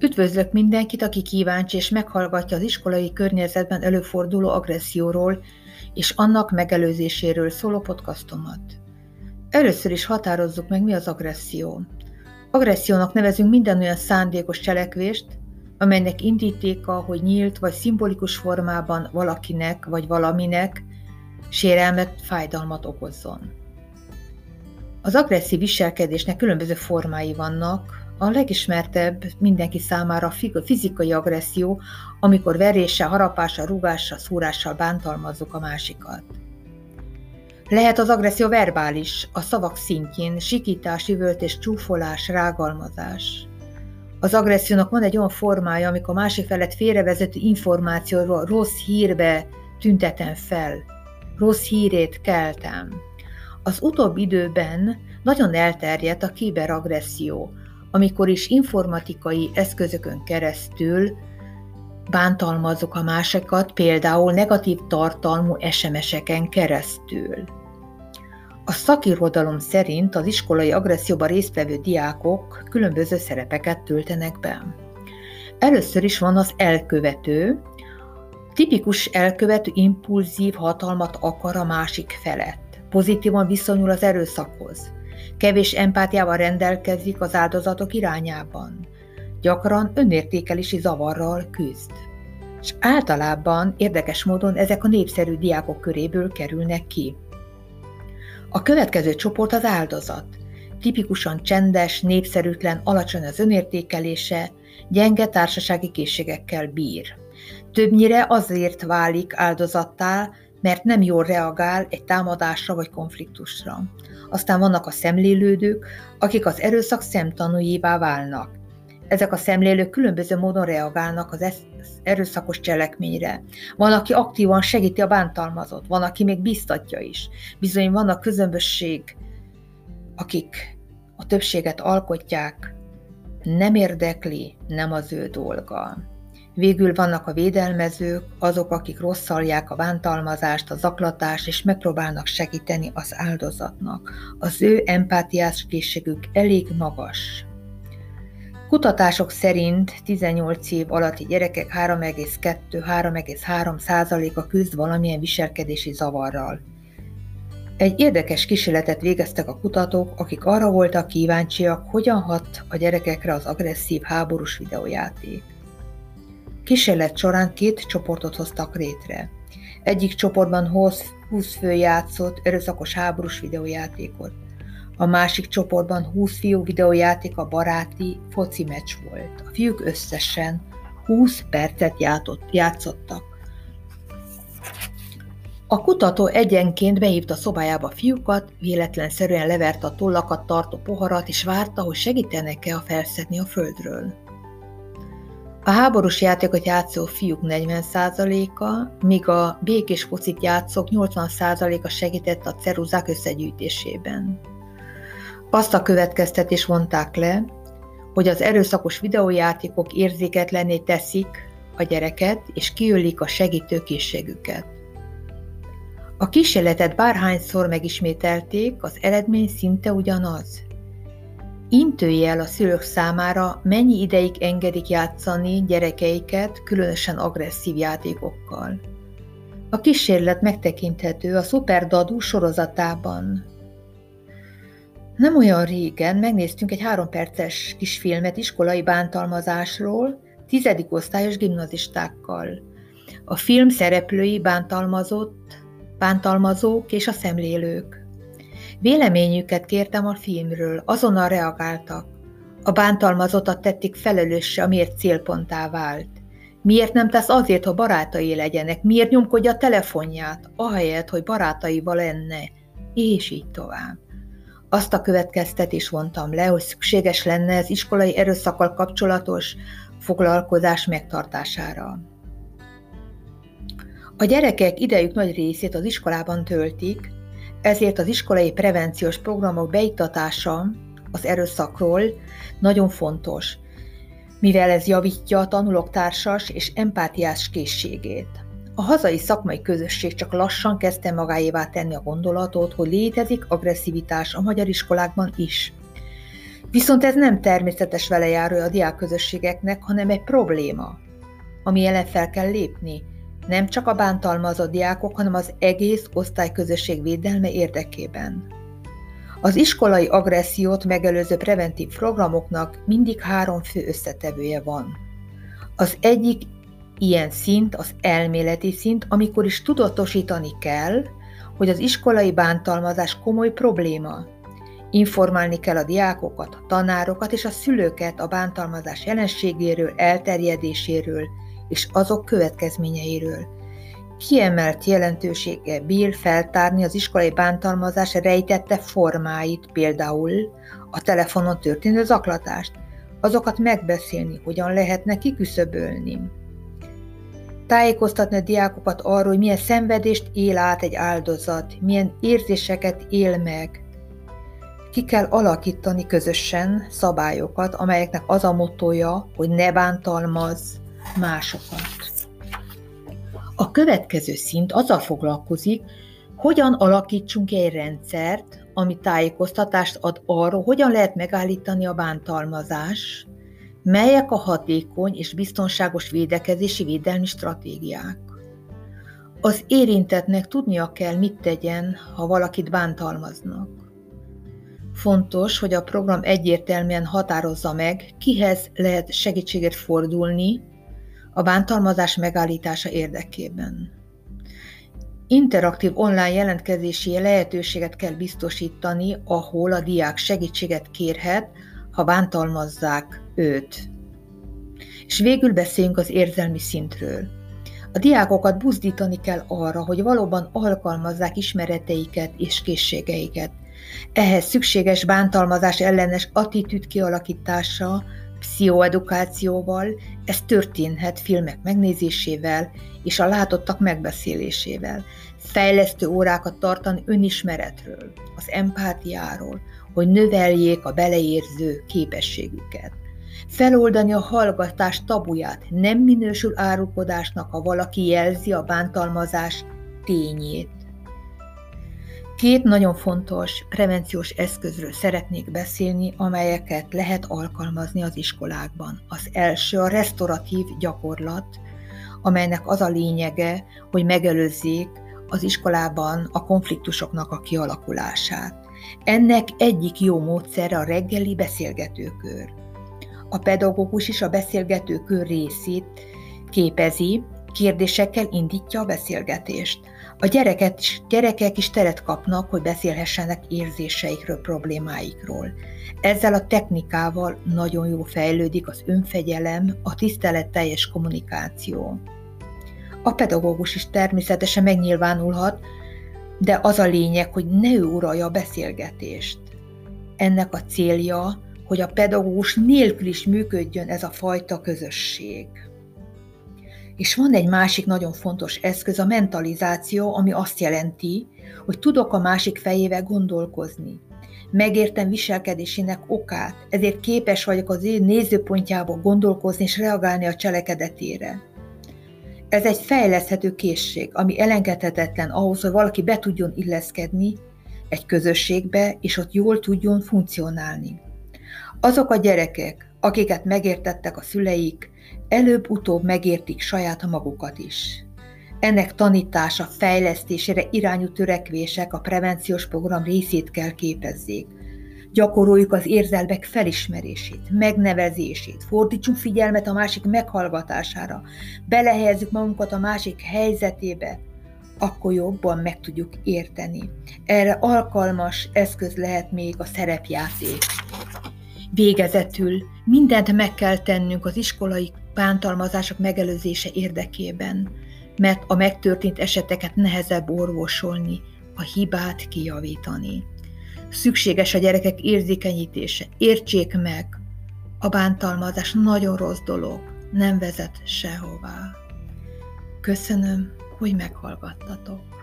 Üdvözlök mindenkit, aki kíváncsi és meghallgatja az iskolai környezetben előforduló agresszióról és annak megelőzéséről szóló podcastomat. Először is határozzuk meg, mi az agresszió. Agressziónak nevezünk minden olyan szándékos cselekvést, amelynek indítéka, hogy nyílt vagy szimbolikus formában valakinek vagy valaminek sérelmet, fájdalmat okozzon. Az agresszív viselkedésnek különböző formái vannak, a legismertebb mindenki számára fizikai agresszió, amikor veréssel, harapással, rúgással, szúrással bántalmazzuk a másikat. Lehet az agresszió verbális, a szavak szintjén, sikítás, üvöltés, csúfolás, rágalmazás. Az agressziónak van egy olyan formája, amikor a másik felett félrevezető információról rossz hírbe tüntetem fel, rossz hírét keltem. Az utóbbi időben nagyon elterjedt a kiberagresszió, amikor is informatikai eszközökön keresztül bántalmazok a másikat, például negatív tartalmú SMS-eken keresztül. A szakirodalom szerint az iskolai agresszióban résztvevő diákok különböző szerepeket töltenek be. Először is van az elkövető, tipikus elkövető impulzív hatalmat akar a másik felett. Pozitívan viszonyul az erőszakhoz. Kevés empátiával rendelkezik az áldozatok irányában. Gyakran önértékelési zavarral küzd. És általában érdekes módon ezek a népszerű diákok köréből kerülnek ki. A következő csoport az áldozat. Tipikusan csendes, népszerűtlen, alacsony az önértékelése, gyenge társasági készségekkel bír. Többnyire azért válik áldozattá, mert nem jól reagál egy támadásra vagy konfliktusra. Aztán vannak a szemlélődők, akik az erőszak szemtanújává válnak. Ezek a szemlélők különböző módon reagálnak az erőszakos cselekményre. Van, aki aktívan segíti a bántalmazott, van, aki még biztatja is. Bizony vannak közömbösség, akik a többséget alkotják, nem érdekli, nem az ő dolga. Végül vannak a védelmezők, azok, akik rosszalják a bántalmazást, a zaklatást, és megpróbálnak segíteni az áldozatnak. Az ő empátiás készségük elég magas. Kutatások szerint 18 év alatti gyerekek 3,2-3,3 százaléka küzd valamilyen viselkedési zavarral. Egy érdekes kísérletet végeztek a kutatók, akik arra voltak kíváncsiak, hogyan hat a gyerekekre az agresszív háborús videójáték. Kísérlet során két csoportot hoztak létre. Egyik csoportban 20 fő játszott erőszakos háborús videójátékot. A másik csoportban 20 fiú videójáték a baráti foci meccs volt. A fiúk összesen 20 percet játszottak. A kutató egyenként behívta szobájába a fiúkat, véletlenszerűen leverte a tollakat tartó poharat, és várta, hogy segítenek-e a felszedni a földről. A háborús játékot játszó fiúk 40%-a, míg a békés focit játszók 80%-a segített a ceruzák összegyűjtésében. Azt a következtetés vonták le, hogy az erőszakos videójátékok érzéketlené teszik a gyereket, és kiölik a segítő készségüket. A kísérletet bárhányszor megismételték, az eredmény szinte ugyanaz. Intőjel a szülők számára, mennyi ideig engedik játszani gyerekeiket különösen agresszív játékokkal. A kísérlet megtekinthető a Super Dadu sorozatában. Nem olyan régen megnéztünk egy három perces kis filmet iskolai bántalmazásról, tizedik osztályos gimnazistákkal. A film szereplői bántalmazott, bántalmazók és a szemlélők. Véleményüket kértem a filmről, azonnal reagáltak. A bántalmazottat tették felelősse, amiért célponttá vált. Miért nem tesz azért, hogy barátai legyenek? Miért nyomkodja a telefonját, ahelyett, hogy barátaival lenne? És így tovább. Azt a következtetés vontam le, hogy szükséges lenne az iskolai erőszakkal kapcsolatos foglalkozás megtartására. A gyerekek idejük nagy részét az iskolában töltik, ezért az iskolai prevenciós programok beiktatása az erőszakról nagyon fontos, mivel ez javítja a tanulók társas és empátiás készségét. A hazai szakmai közösség csak lassan kezdte magáévá tenni a gondolatot, hogy létezik agresszivitás a magyar iskolákban is. Viszont ez nem természetes velejárója a diákközösségeknek, hanem egy probléma, ami ellen fel kell lépni, nem csak a bántalmazott diákok, hanem az egész osztályközösség védelme érdekében. Az iskolai agressziót megelőző preventív programoknak mindig három fő összetevője van. Az egyik ilyen szint az elméleti szint, amikor is tudatosítani kell, hogy az iskolai bántalmazás komoly probléma. Informálni kell a diákokat, a tanárokat és a szülőket a bántalmazás jelenségéről, elterjedéséről és azok következményeiről. Kiemelt jelentősége bír feltárni az iskolai bántalmazás rejtette formáit, például a telefonon történő zaklatást, azokat megbeszélni, hogyan lehetne kiküszöbölni tájékoztatni a diákokat arról, hogy milyen szenvedést él át egy áldozat, milyen érzéseket él meg. Ki kell alakítani közösen szabályokat, amelyeknek az a motója, hogy ne bántalmaz másokat. A következő szint azzal foglalkozik, hogyan alakítsunk egy rendszert, ami tájékoztatást ad arról, hogyan lehet megállítani a bántalmazás, Melyek a hatékony és biztonságos védekezési védelmi stratégiák? Az érintetnek tudnia kell, mit tegyen, ha valakit bántalmaznak. Fontos, hogy a program egyértelműen határozza meg, kihez lehet segítséget fordulni a bántalmazás megállítása érdekében. Interaktív online jelentkezési lehetőséget kell biztosítani, ahol a diák segítséget kérhet, ha bántalmazzák őt. És végül beszéljünk az érzelmi szintről. A diákokat buzdítani kell arra, hogy valóban alkalmazzák ismereteiket és készségeiket. Ehhez szükséges bántalmazás ellenes attitűd kialakítása, pszichoedukációval, ez történhet filmek megnézésével és a látottak megbeszélésével. Fejlesztő órákat tartani önismeretről, az empátiáról, hogy növeljék a beleérző képességüket. Feloldani a hallgatás tabuját nem minősül árukodásnak, ha valaki jelzi a bántalmazás tényét. Két nagyon fontos prevenciós eszközről szeretnék beszélni, amelyeket lehet alkalmazni az iskolákban. Az első a restauratív gyakorlat, amelynek az a lényege, hogy megelőzzék az iskolában a konfliktusoknak a kialakulását. Ennek egyik jó módszere a reggeli beszélgetőkör. A pedagógus is a beszélgetőkör részét képezi, kérdésekkel indítja a beszélgetést. A gyereket gyerekek is teret kapnak, hogy beszélhessenek érzéseikről, problémáikról. Ezzel a technikával nagyon jó fejlődik az önfegyelem, a tiszteletteljes kommunikáció. A pedagógus is természetesen megnyilvánulhat, de az a lényeg, hogy ne ő uralja a beszélgetést. Ennek a célja, hogy a pedagógus nélkül is működjön ez a fajta közösség. És van egy másik nagyon fontos eszköz, a mentalizáció, ami azt jelenti, hogy tudok a másik fejével gondolkozni. Megértem viselkedésének okát, ezért képes vagyok az ő nézőpontjából gondolkozni és reagálni a cselekedetére. Ez egy fejleszthető készség, ami elengedhetetlen ahhoz, hogy valaki be tudjon illeszkedni egy közösségbe, és ott jól tudjon funkcionálni. Azok a gyerekek, akiket megértettek a szüleik, előbb-utóbb megértik saját magukat is. Ennek tanítása, fejlesztésére irányú törekvések a prevenciós program részét kell képezzék. Gyakoroljuk az érzelmek felismerését, megnevezését, fordítsunk figyelmet a másik meghallgatására, belehelyezzük magunkat a másik helyzetébe, akkor jobban meg tudjuk érteni. Erre alkalmas eszköz lehet még a szerepjáték. Végezetül mindent meg kell tennünk az iskolai bántalmazások megelőzése érdekében, mert a megtörtént eseteket nehezebb orvosolni, a hibát kijavítani. Szükséges a gyerekek érzékenyítése. Értsék meg, a bántalmazás nagyon rossz dolog, nem vezet sehová. Köszönöm, hogy meghallgattatok.